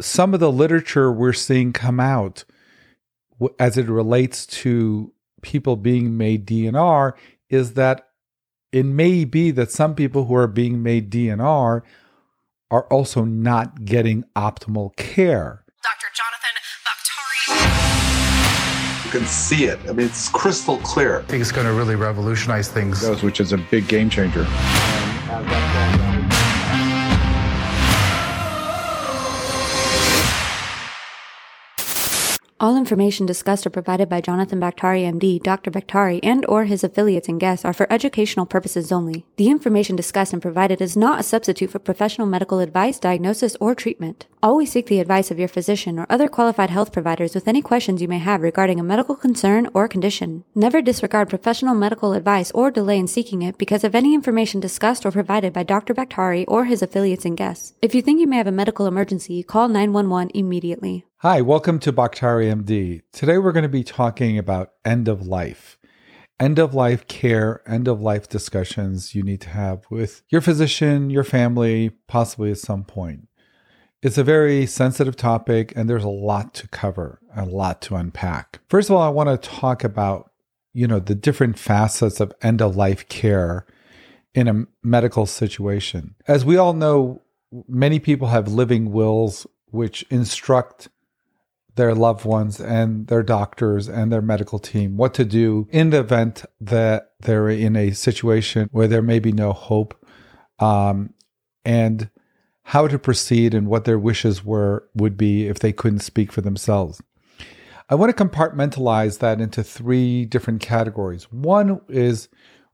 some of the literature we're seeing come out as it relates to people being made DNR is that it may be that some people who are being made DNR are also not getting optimal care. Dr. Jonathan Baktari. You can see it. I mean, it's crystal clear. I think it's going to really revolutionize things. which is a big game changer. Uh, All information discussed or provided by Jonathan Baktari MD, Dr. Baktari, and or his affiliates and guests are for educational purposes only. The information discussed and provided is not a substitute for professional medical advice, diagnosis, or treatment. Always seek the advice of your physician or other qualified health providers with any questions you may have regarding a medical concern or condition. Never disregard professional medical advice or delay in seeking it because of any information discussed or provided by Dr. Baktari or his affiliates and guests. If you think you may have a medical emergency, call 911 immediately. Hi, welcome to Baktari MD. Today we're going to be talking about end of life. End of life care, end of life discussions you need to have with your physician, your family, possibly at some point. It's a very sensitive topic and there's a lot to cover, a lot to unpack. First of all, I want to talk about, you know, the different facets of end of life care in a medical situation. As we all know, many people have living wills which instruct their loved ones and their doctors and their medical team what to do in the event that they're in a situation where there may be no hope um, and how to proceed and what their wishes were would be if they couldn't speak for themselves. I want to compartmentalize that into three different categories. One is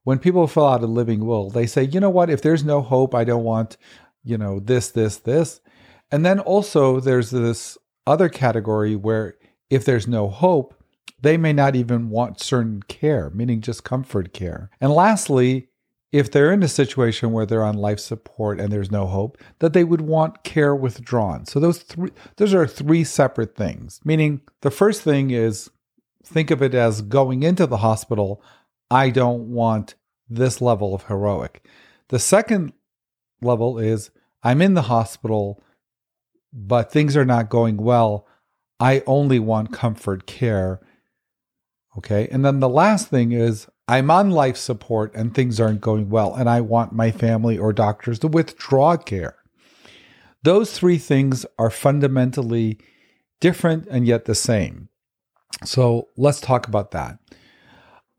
when people fill out a living will they say you know what? If there's no hope i don't want you know this this this. And then also there's this other category where if there's no hope, they may not even want certain care, meaning just comfort care. And lastly, if they're in a situation where they're on life support and there's no hope, that they would want care withdrawn. So those three those are three separate things. Meaning the first thing is think of it as going into the hospital, I don't want this level of heroic. The second level is I'm in the hospital but things are not going well. I only want comfort care. Okay. And then the last thing is I'm on life support and things aren't going well, and I want my family or doctors to withdraw care. Those three things are fundamentally different and yet the same. So let's talk about that.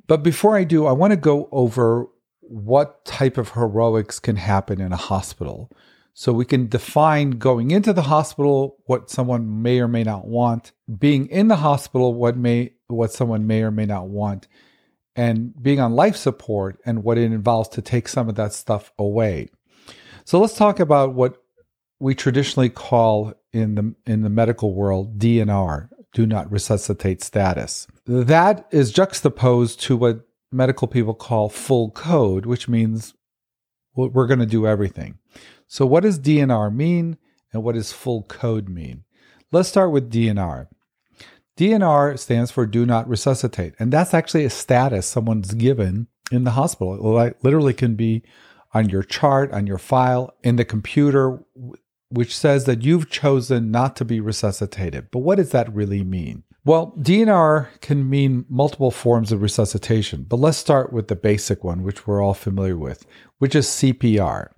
But before I do, I want to go over what type of heroics can happen in a hospital. So we can define going into the hospital what someone may or may not want, being in the hospital what may what someone may or may not want, and being on life support and what it involves to take some of that stuff away. So let's talk about what we traditionally call in the in the medical world DNR, do not resuscitate status. That is juxtaposed to what medical people call full code, which means we're going to do everything. So, what does DNR mean and what does full code mean? Let's start with DNR. DNR stands for do not resuscitate, and that's actually a status someone's given in the hospital. It literally can be on your chart, on your file, in the computer, which says that you've chosen not to be resuscitated. But what does that really mean? Well, DNR can mean multiple forms of resuscitation, but let's start with the basic one, which we're all familiar with, which is CPR.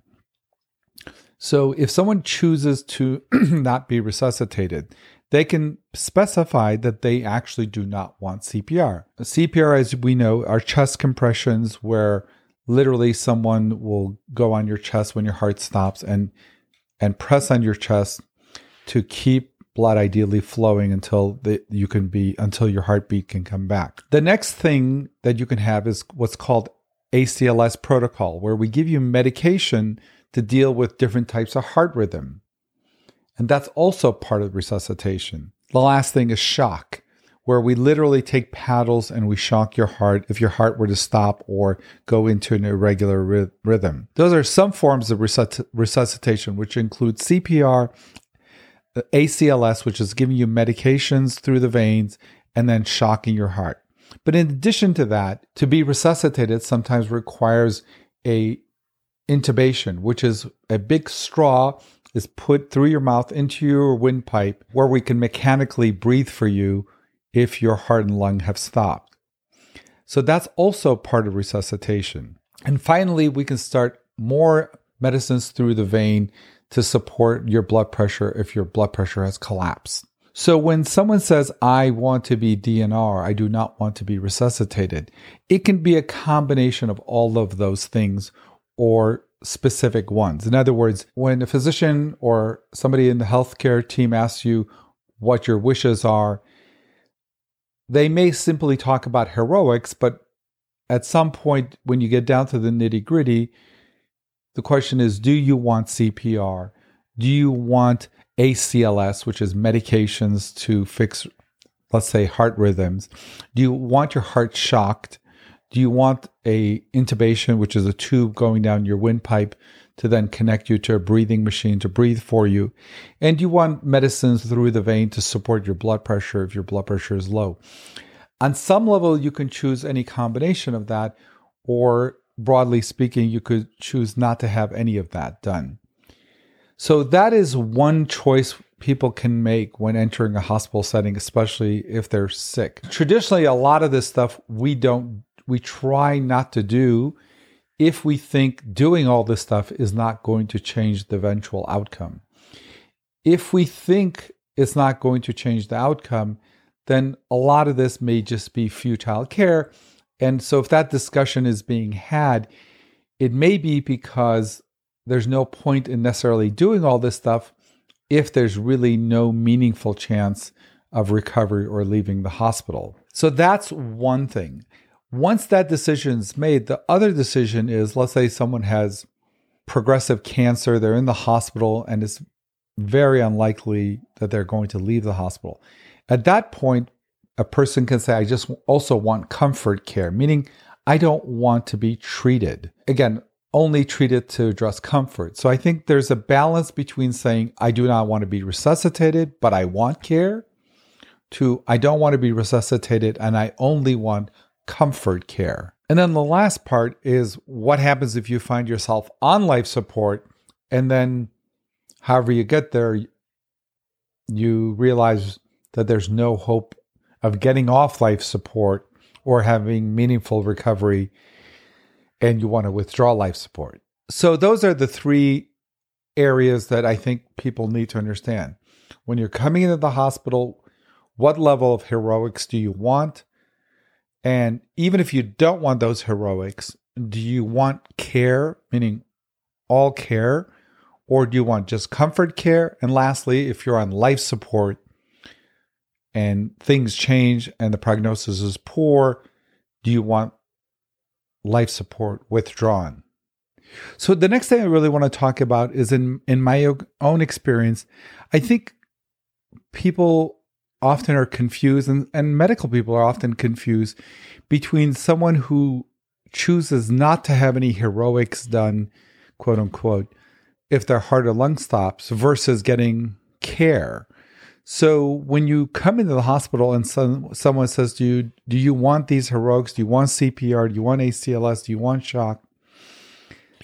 So if someone chooses to not be resuscitated, they can specify that they actually do not want CPR. CPR, as we know, are chest compressions where literally someone will go on your chest when your heart stops and and press on your chest to keep blood ideally flowing until the, you can be until your heartbeat can come back. The next thing that you can have is what's called ACLS protocol, where we give you medication to deal with different types of heart rhythm. And that's also part of resuscitation. The last thing is shock, where we literally take paddles and we shock your heart if your heart were to stop or go into an irregular ry- rhythm. Those are some forms of resusc- resuscitation, which include CPR, ACLS, which is giving you medications through the veins and then shocking your heart. But in addition to that, to be resuscitated sometimes requires a intubation, which is a big straw is put through your mouth into your windpipe where we can mechanically breathe for you if your heart and lung have stopped. So that's also part of resuscitation. And finally, we can start more medicines through the vein to support your blood pressure if your blood pressure has collapsed. So when someone says, I want to be DNR, I do not want to be resuscitated, it can be a combination of all of those things or specific ones. In other words, when a physician or somebody in the healthcare team asks you what your wishes are, they may simply talk about heroics, but at some point, when you get down to the nitty gritty, the question is do you want CPR? Do you want ACLS, which is medications to fix, let's say, heart rhythms? Do you want your heart shocked? Do you want a intubation, which is a tube going down your windpipe to then connect you to a breathing machine to breathe for you? And you want medicines through the vein to support your blood pressure if your blood pressure is low? On some level, you can choose any combination of that, or broadly speaking, you could choose not to have any of that done. So that is one choice people can make when entering a hospital setting, especially if they're sick. Traditionally, a lot of this stuff we don't, we try not to do if we think doing all this stuff is not going to change the eventual outcome. If we think it's not going to change the outcome, then a lot of this may just be futile care. And so, if that discussion is being had, it may be because there's no point in necessarily doing all this stuff if there's really no meaningful chance of recovery or leaving the hospital. So, that's one thing. Once that decision is made, the other decision is let's say someone has progressive cancer, they're in the hospital, and it's very unlikely that they're going to leave the hospital. At that point, a person can say, I just also want comfort care, meaning I don't want to be treated. Again, only treated to address comfort. So I think there's a balance between saying, I do not want to be resuscitated, but I want care, to I don't want to be resuscitated and I only want comfort care. And then the last part is what happens if you find yourself on life support and then, however you get there, you realize that there's no hope of getting off life support or having meaningful recovery and you want to withdraw life support. So, those are the three areas that I think people need to understand. When you're coming into the hospital, what level of heroics do you want? And even if you don't want those heroics, do you want care, meaning all care, or do you want just comfort care? And lastly, if you're on life support, and things change and the prognosis is poor, do you want life support withdrawn? So the next thing I really want to talk about is in in my own experience, I think people often are confused and, and medical people are often confused between someone who chooses not to have any heroics done, quote unquote, if their heart or lung stops versus getting care. So when you come into the hospital and some, someone says to you, "Do you want these heroics? Do you want CPR? Do you want ACLS? Do you want shock?"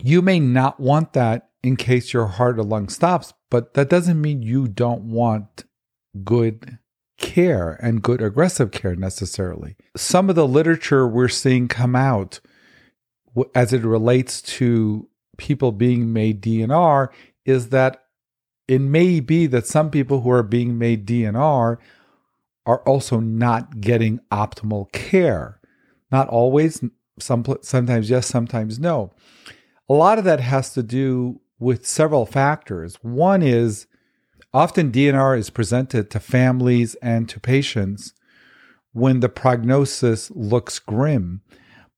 You may not want that in case your heart or lung stops, but that doesn't mean you don't want good care and good aggressive care necessarily. Some of the literature we're seeing come out as it relates to people being made DNR is that it may be that some people who are being made DNR are also not getting optimal care. Not always, some sometimes yes, sometimes no. A lot of that has to do with several factors. One is often DNR is presented to families and to patients when the prognosis looks grim.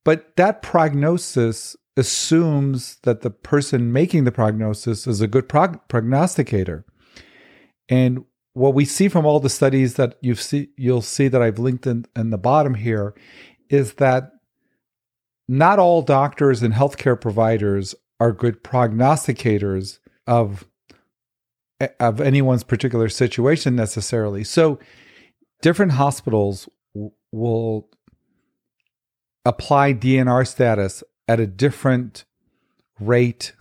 But that prognosis assumes that the person making the prognosis is a good prog- prognosticator. And what we see from all the studies that you see, you'll see that I've linked in, in the bottom here, is that not all doctors and healthcare providers are good prognosticators of of anyone's particular situation necessarily. So, different hospitals w- will apply DNR status at a different rate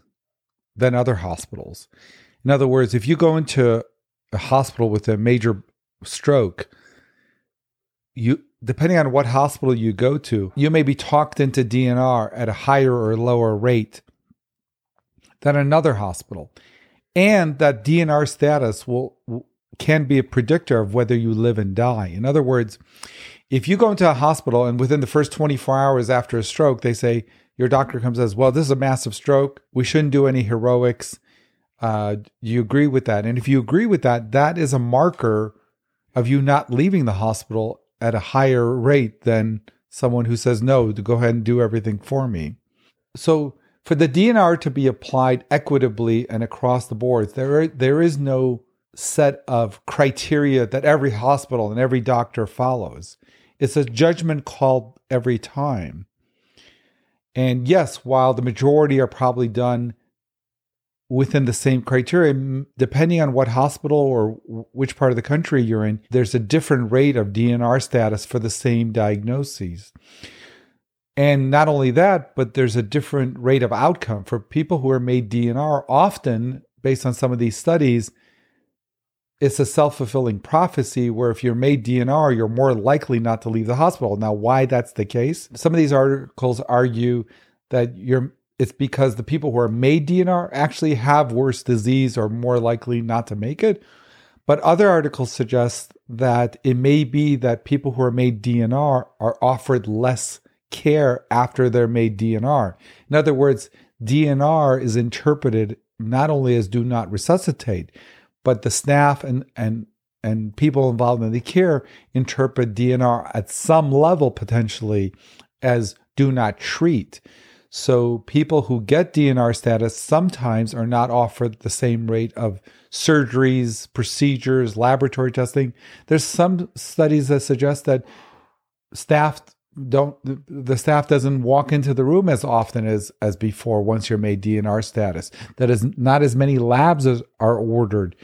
than other hospitals. In other words, if you go into a hospital with a major stroke, you depending on what hospital you go to, you may be talked into DNR at a higher or lower rate than another hospital. And that DNR status will can be a predictor of whether you live and die. In other words, if you go into a hospital and within the first 24 hours after a stroke, they say your doctor comes and says, "Well, this is a massive stroke. We shouldn't do any heroics." Uh, do you agree with that? And if you agree with that, that is a marker of you not leaving the hospital at a higher rate than someone who says no to go ahead and do everything for me. So for the DNR to be applied equitably and across the board, there there is no set of criteria that every hospital and every doctor follows. It's a judgment call every time. And yes, while the majority are probably done within the same criteria, depending on what hospital or which part of the country you're in, there's a different rate of DNR status for the same diagnoses. And not only that, but there's a different rate of outcome for people who are made DNR. Often, based on some of these studies, it's a self fulfilling prophecy where if you're made DNR, you're more likely not to leave the hospital. Now, why that's the case? Some of these articles argue that you're it's because the people who are made DNR actually have worse disease or more likely not to make it. But other articles suggest that it may be that people who are made DNR are offered less care after they're made DNR. In other words, DNR is interpreted not only as do not resuscitate, but the staff and and and people involved in the care interpret DNR at some level potentially as do not treat. So people who get DNR status sometimes are not offered the same rate of surgeries, procedures, laboratory testing. There's some studies that suggest that staff don't the staff doesn't walk into the room as often as as before once you're made DNR status. That is not as many labs as are ordered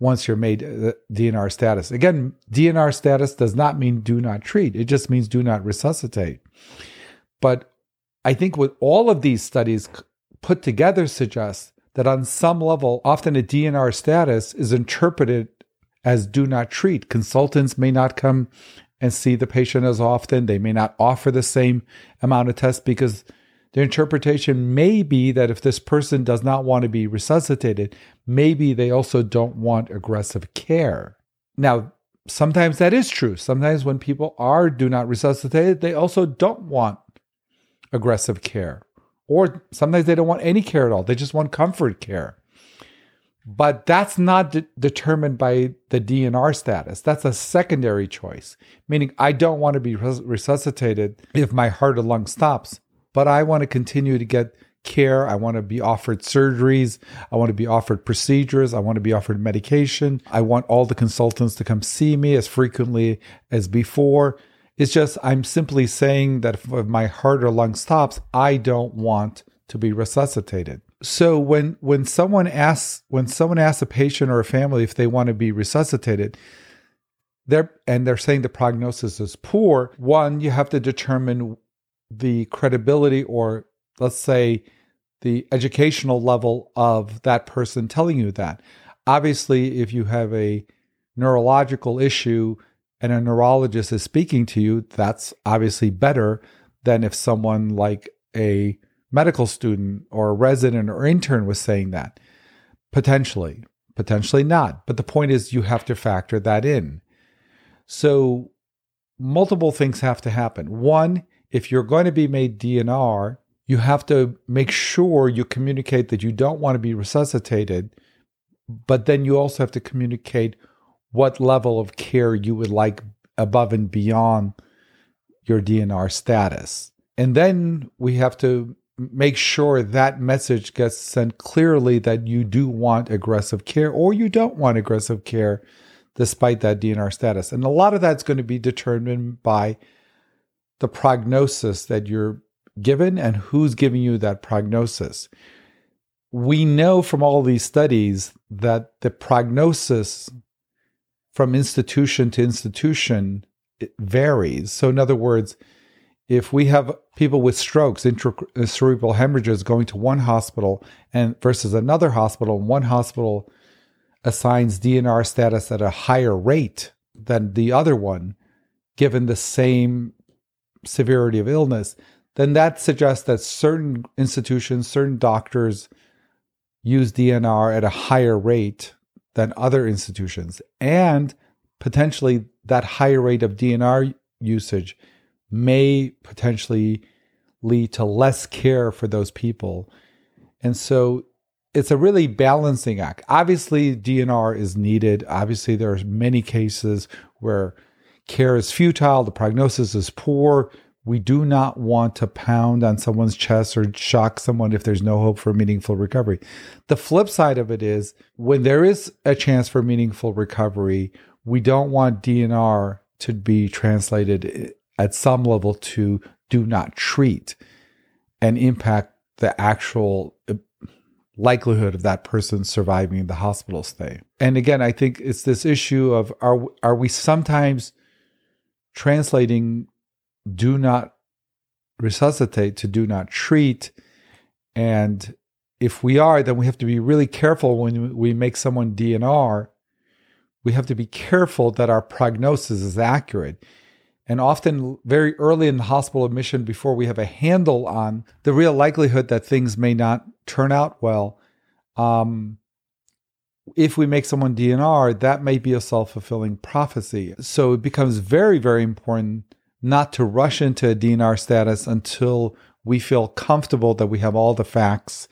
once you're made uh, DNR status. Again, DNR status does not mean do not treat. It just means do not resuscitate. But I think what all of these studies put together suggests that on some level, often a DNR status is interpreted as do not treat. Consultants may not come and see the patient as often. They may not offer the same amount of tests because their interpretation may be that if this person does not want to be resuscitated, maybe they also don't want aggressive care. Now, sometimes that is true. Sometimes when people are do not resuscitated, they also don't want aggressive care. Or sometimes they don't want any care at all. They just want comfort care. But that's not de- determined by the DNR status. That's a secondary choice, meaning I don't want to be res- resuscitated if my heart or lung stops, but I want to continue to get care. I want to be offered surgeries. I want to be offered procedures. I want to be offered medication. I want all the consultants to come see me as frequently as before. It's just I'm simply saying that if my heart or lung stops, I don't want to be resuscitated. So when when someone asks when someone asks a patient or a family if they want to be resuscitated, they're and they're saying the prognosis is poor, one, you have to determine the credibility or let's say the educational level of that person telling you that. Obviously, if you have a neurological issue and a neurologist is speaking to you, that's obviously better than if someone like a medical student or resident or intern was saying that. Potentially, potentially not. But the point is, you have to factor that in. So, multiple things have to happen. One, if you're going to be made DNR, you have to make sure you communicate that you don't want to be resuscitated, but then you also have to communicate what level of care you would like above and beyond your DNR status. And then we have to make sure that message gets sent clearly that you do want aggressive care or you don't want aggressive care despite that DNR status. And a lot of that's going to be determined by the prognosis that you're given and who's giving you that prognosis. We know from all these studies that the prognosis from institution to institution varies. So, in other words, if we have people with strokes, intracerebral hemorrhages going to one hospital and versus another hospital, and one hospital assigns DNR status at a higher rate than the other one, given the same severity of illness, then that suggests that certain institutions, certain doctors use DNR at a higher rate than other institutions. And potentially that higher rate of DNR usage may potentially lead to less care for those people. And so it's a really balancing act. Obviously, DNR is needed. Obviously, there are many cases where care is futile, the prognosis is poor. We do not want to pound on someone's chest or shock someone if there's no hope for meaningful recovery. The flip side of it is when there is a chance for meaningful recovery, we don't want DNR to be translated at some level to do not treat and impact the actual uh, likelihood of that person surviving the hospital stay. And again, I think it's this issue of are are we sometimes translating do not resuscitate to do not treat? And if we are then we have to be really careful when we make someone DNR we have to be careful that our prognosis is accurate and often very early in the hospital admission before we have a handle on the real likelihood that things may not turn out well um, if we make someone dnr that may be a self-fulfilling prophecy. So it becomes very very important not to rush into a dnr status until we feel comfortable that we have all the facts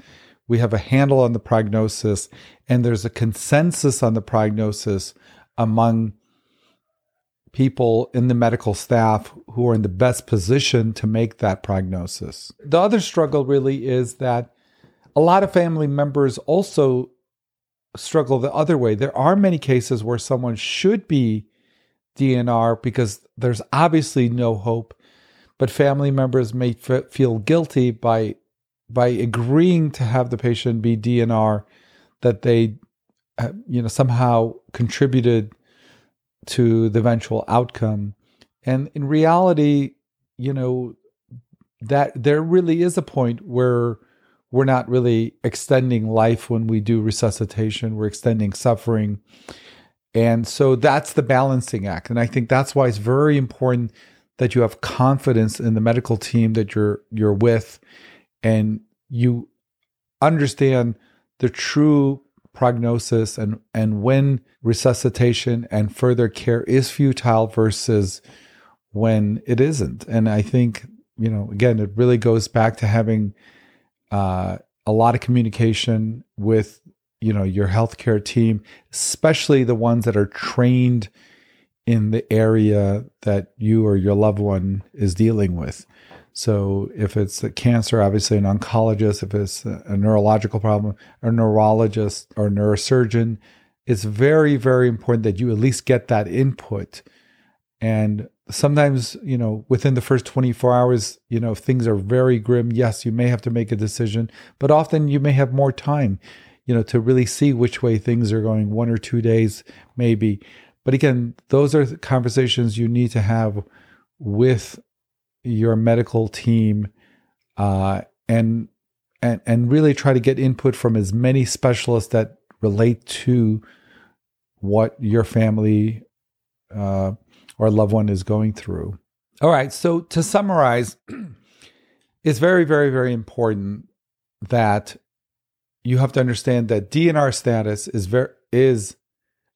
we have a handle on the prognosis and there's a consensus on the prognosis among people in the medical staff who are in the best position to make that prognosis. The other struggle really is that a lot of family members also struggle the other way. There are many cases where someone should be DNR because there's obviously no hope, but family members may f- feel guilty by by agreeing to have the patient be DNR that they uh, you know somehow contributed to the eventual outcome. And in reality, you know, that there really is a point where we're not really extending life when we do resuscitation, we're extending suffering. And so that's the balancing act. And I think that's why it's very important that you have confidence in the medical team that you're you're with and you understand the true prognosis and and when resuscitation and further care is futile versus when it isn't. And i think you know again it really goes back to having uh, a lot of communication with you know your healthcare team especially the ones that are trained in the area that you or your loved one is dealing with so if it's a cancer, obviously an oncologist. If it's a neurological problem, a neurologist or neurosurgeon. It's very, very important that you at least get that input. And sometimes, you know, within the first 24 hours, you know, if things are very grim, yes, you may have to make a decision, but often you may have more time, you know, to really see which way things are going, one or two days, maybe. But again, those are conversations you need to have with your medical team uh, and and and really try to get input from as many specialists that relate to what your family uh, or loved one is going through. All right, so to summarize, it's very, very, very important that you have to understand that DNR status is very is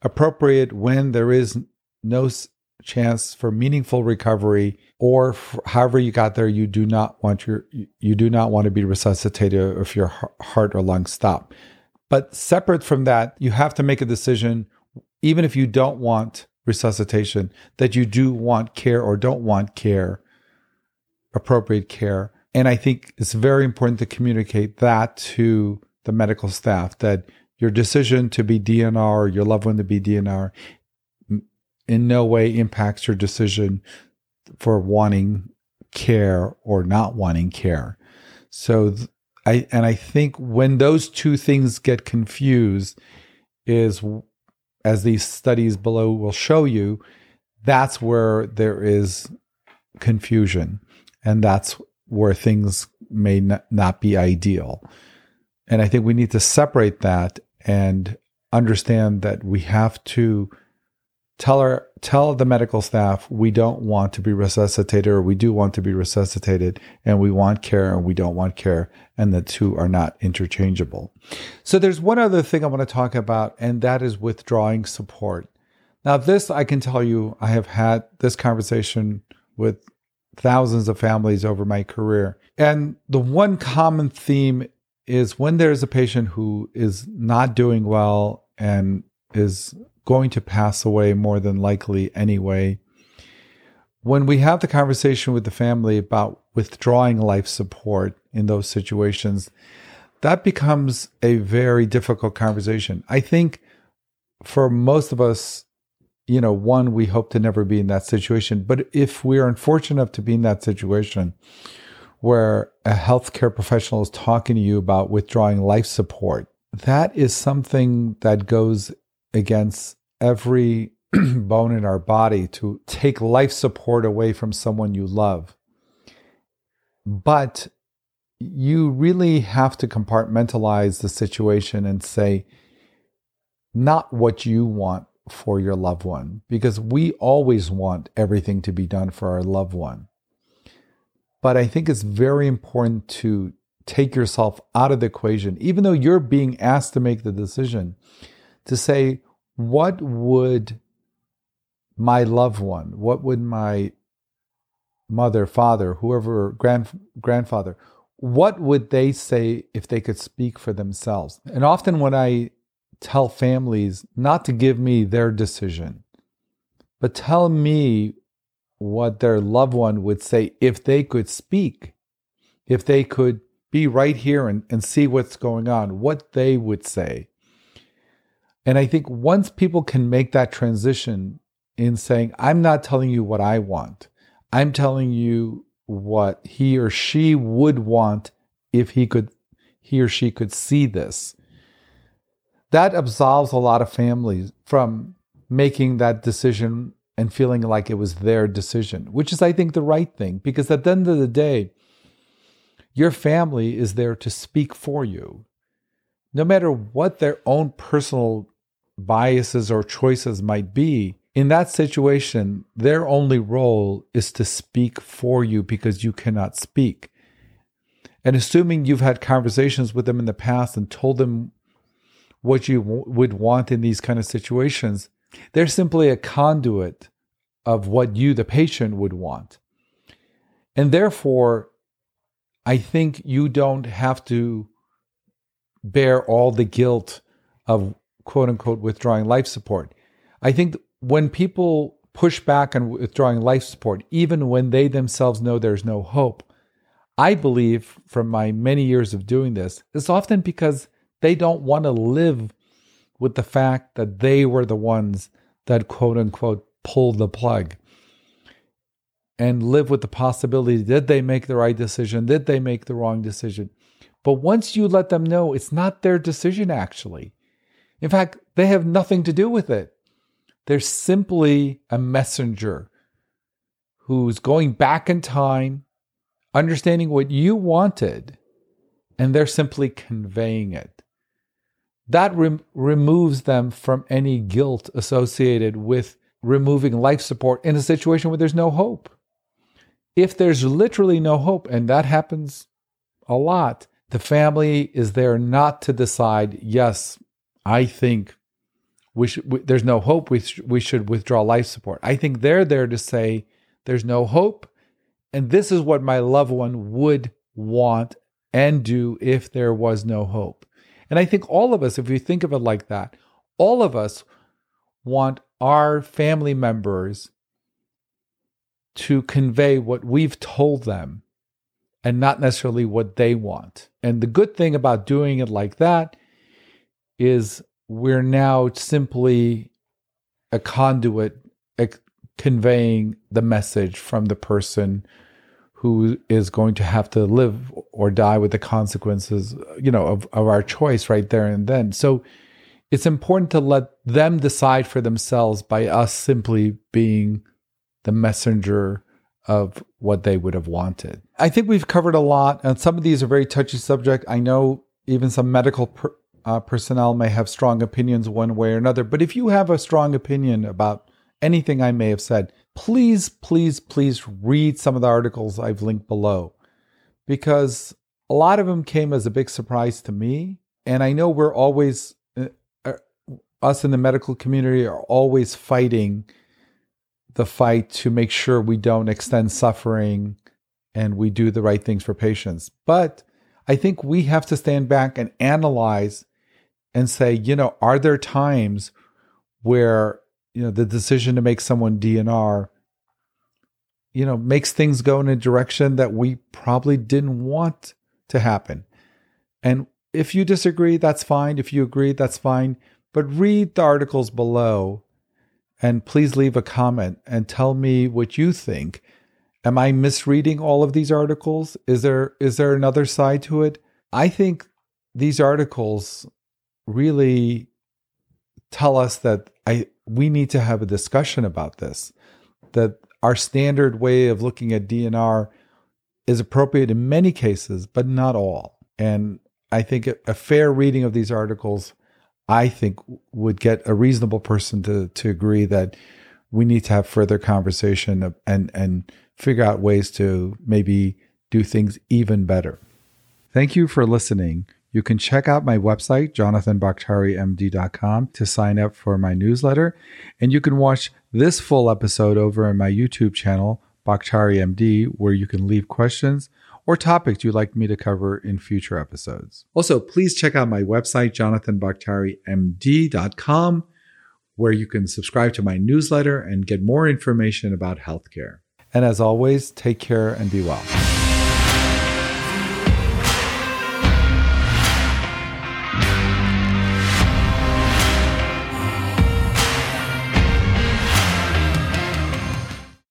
appropriate when there is no chance for meaningful recovery or however you got there you do not want your you do not want to be resuscitated if your heart or lungs stop. But separate from that you have to make a decision even if you don't want resuscitation that you do want care or don't want care appropriate care. And i think it's very important to communicate that to the medical staff that your decision to be DNR your loved one to be DNR in no way impacts your decision for wanting care or not wanting care. So I and I think when those two things get confused is as these studies below will show you that's where there is confusion and that's where things may not be ideal. And I think we need to separate that and understand that we have to tell our tell the medical staff we don't want to be resuscitated or we do want to be resuscitated and we want care and we don't want care and the two are not interchangeable. So there's one other thing I want to talk about and that is withdrawing support. Now this I can tell you I have had this conversation with thousands of families over my career and the one common theme is when there's a patient who is not doing well and is going to pass away more than likely anyway. When we have the conversation with the family about withdrawing life support in those situations, that becomes a very difficult conversation. I think for most of us, you know, one, we hope to never be in that situation. But if we are unfortunate enough to be in that situation, where a healthcare professional is talking to you about withdrawing life support, that is something that goes against every bone in our body to take life support away from someone you love. But you really have to compartmentalize the situation and say, not what you want for your loved one, because we always want everything to be done for our loved one. But I think it's very important to take yourself out of the equation, even though you're being asked to make the decision, to say, what would my loved one, what would my mother, father, whoever, grand, grandfather, what would they say if they could speak for themselves? And often when I tell families not to give me their decision, but tell me what their loved one would say if they could speak, if they could be right here and, and see what's going on, what they would say. And I think once people can make that transition in saying, I'm not telling you what I want, I'm telling you what he or she would want if he could he or she could see this. That absolves a lot of families from making that decision and feeling like it was their decision, which is, I think, the right thing. Because at the end of the day, your family is there to speak for you. No matter what their own personal biases or choices might be, in that situation, their only role is to speak for you because you cannot speak. And assuming you've had conversations with them in the past and told them what you w- would want in these kind of situations, they're simply a conduit of what you, the patient, would want. And therefore, I think you don't have to bear all the guilt of quote unquote withdrawing life support. I think when people push back on withdrawing life support, even when they themselves know there's no hope, I believe from my many years of doing this, it's often because they don't want to live with the fact that they were the ones that quote unquote pulled the plug and live with the possibility did they make the right decision? Did they make the wrong decision? But once you let them know it's not their decision, actually, in fact, they have nothing to do with it. They're simply a messenger who's going back in time, understanding what you wanted, and they're simply conveying it that removes them from any guilt associated with removing life support in a situation where there's no hope. If there's literally no hope, and that happens a lot, the family is there not to decide, yes, I think we we, there's no hope, we, sh- we should withdraw life support. I think they're there to say, there's no hope, and this is what my loved one would want and do if there was no hope. And I think all of us, if you think of it like that, all of us want our family members to convey what we've told them and not necessarily what they want. And the good thing about doing it like that is we're now simply a conduit conveying the message from the person who is going to have to live or die with the consequences, you know, of, of our choice right there and then. So it's important to let them decide for themselves by us simply being the messenger of what they would have wanted. I think we've covered a lot, and some of these are very touchy subject. I know even some medical uh, personnel may have strong opinions one way or another. But if you have a strong opinion about anything I may have said, please, please, please read some of the articles I've linked below because a lot of them came as a big surprise to me. And I know we're always, uh, uh, us in the medical community are always fighting the fight to make sure we don't extend suffering and we do the right things for patients. But I think we have to stand back and analyze and say, you know, are there times where, you know, the decision to make someone DNR, you know, makes things go in a direction that we probably didn't want to happen. And if you disagree, that's fine. If you agree, that's fine. But read the articles below and please leave a comment and tell me what you think. Am I misreading all of these articles? Is there is there another side to it? I think these articles really tell us that I we need to have a discussion about this. That our standard way of looking at DNR is appropriate in many cases, but not all. And I think a fair reading of these articles, I think, would get a reasonable person to to agree that we need to have further conversation and and figure out ways to maybe do things even better. Thank you for listening. You can check out my website, jonathanbaktarimd.com, to sign up for my newsletter. And you can watch this full episode over on my YouTube channel, Baktari MD, where you can leave questions or topics you'd like me to cover in future episodes. Also, please check out my website, jonathanbaktarimd.com, where you can subscribe to my newsletter and get more information about healthcare. And as always, take care and be well.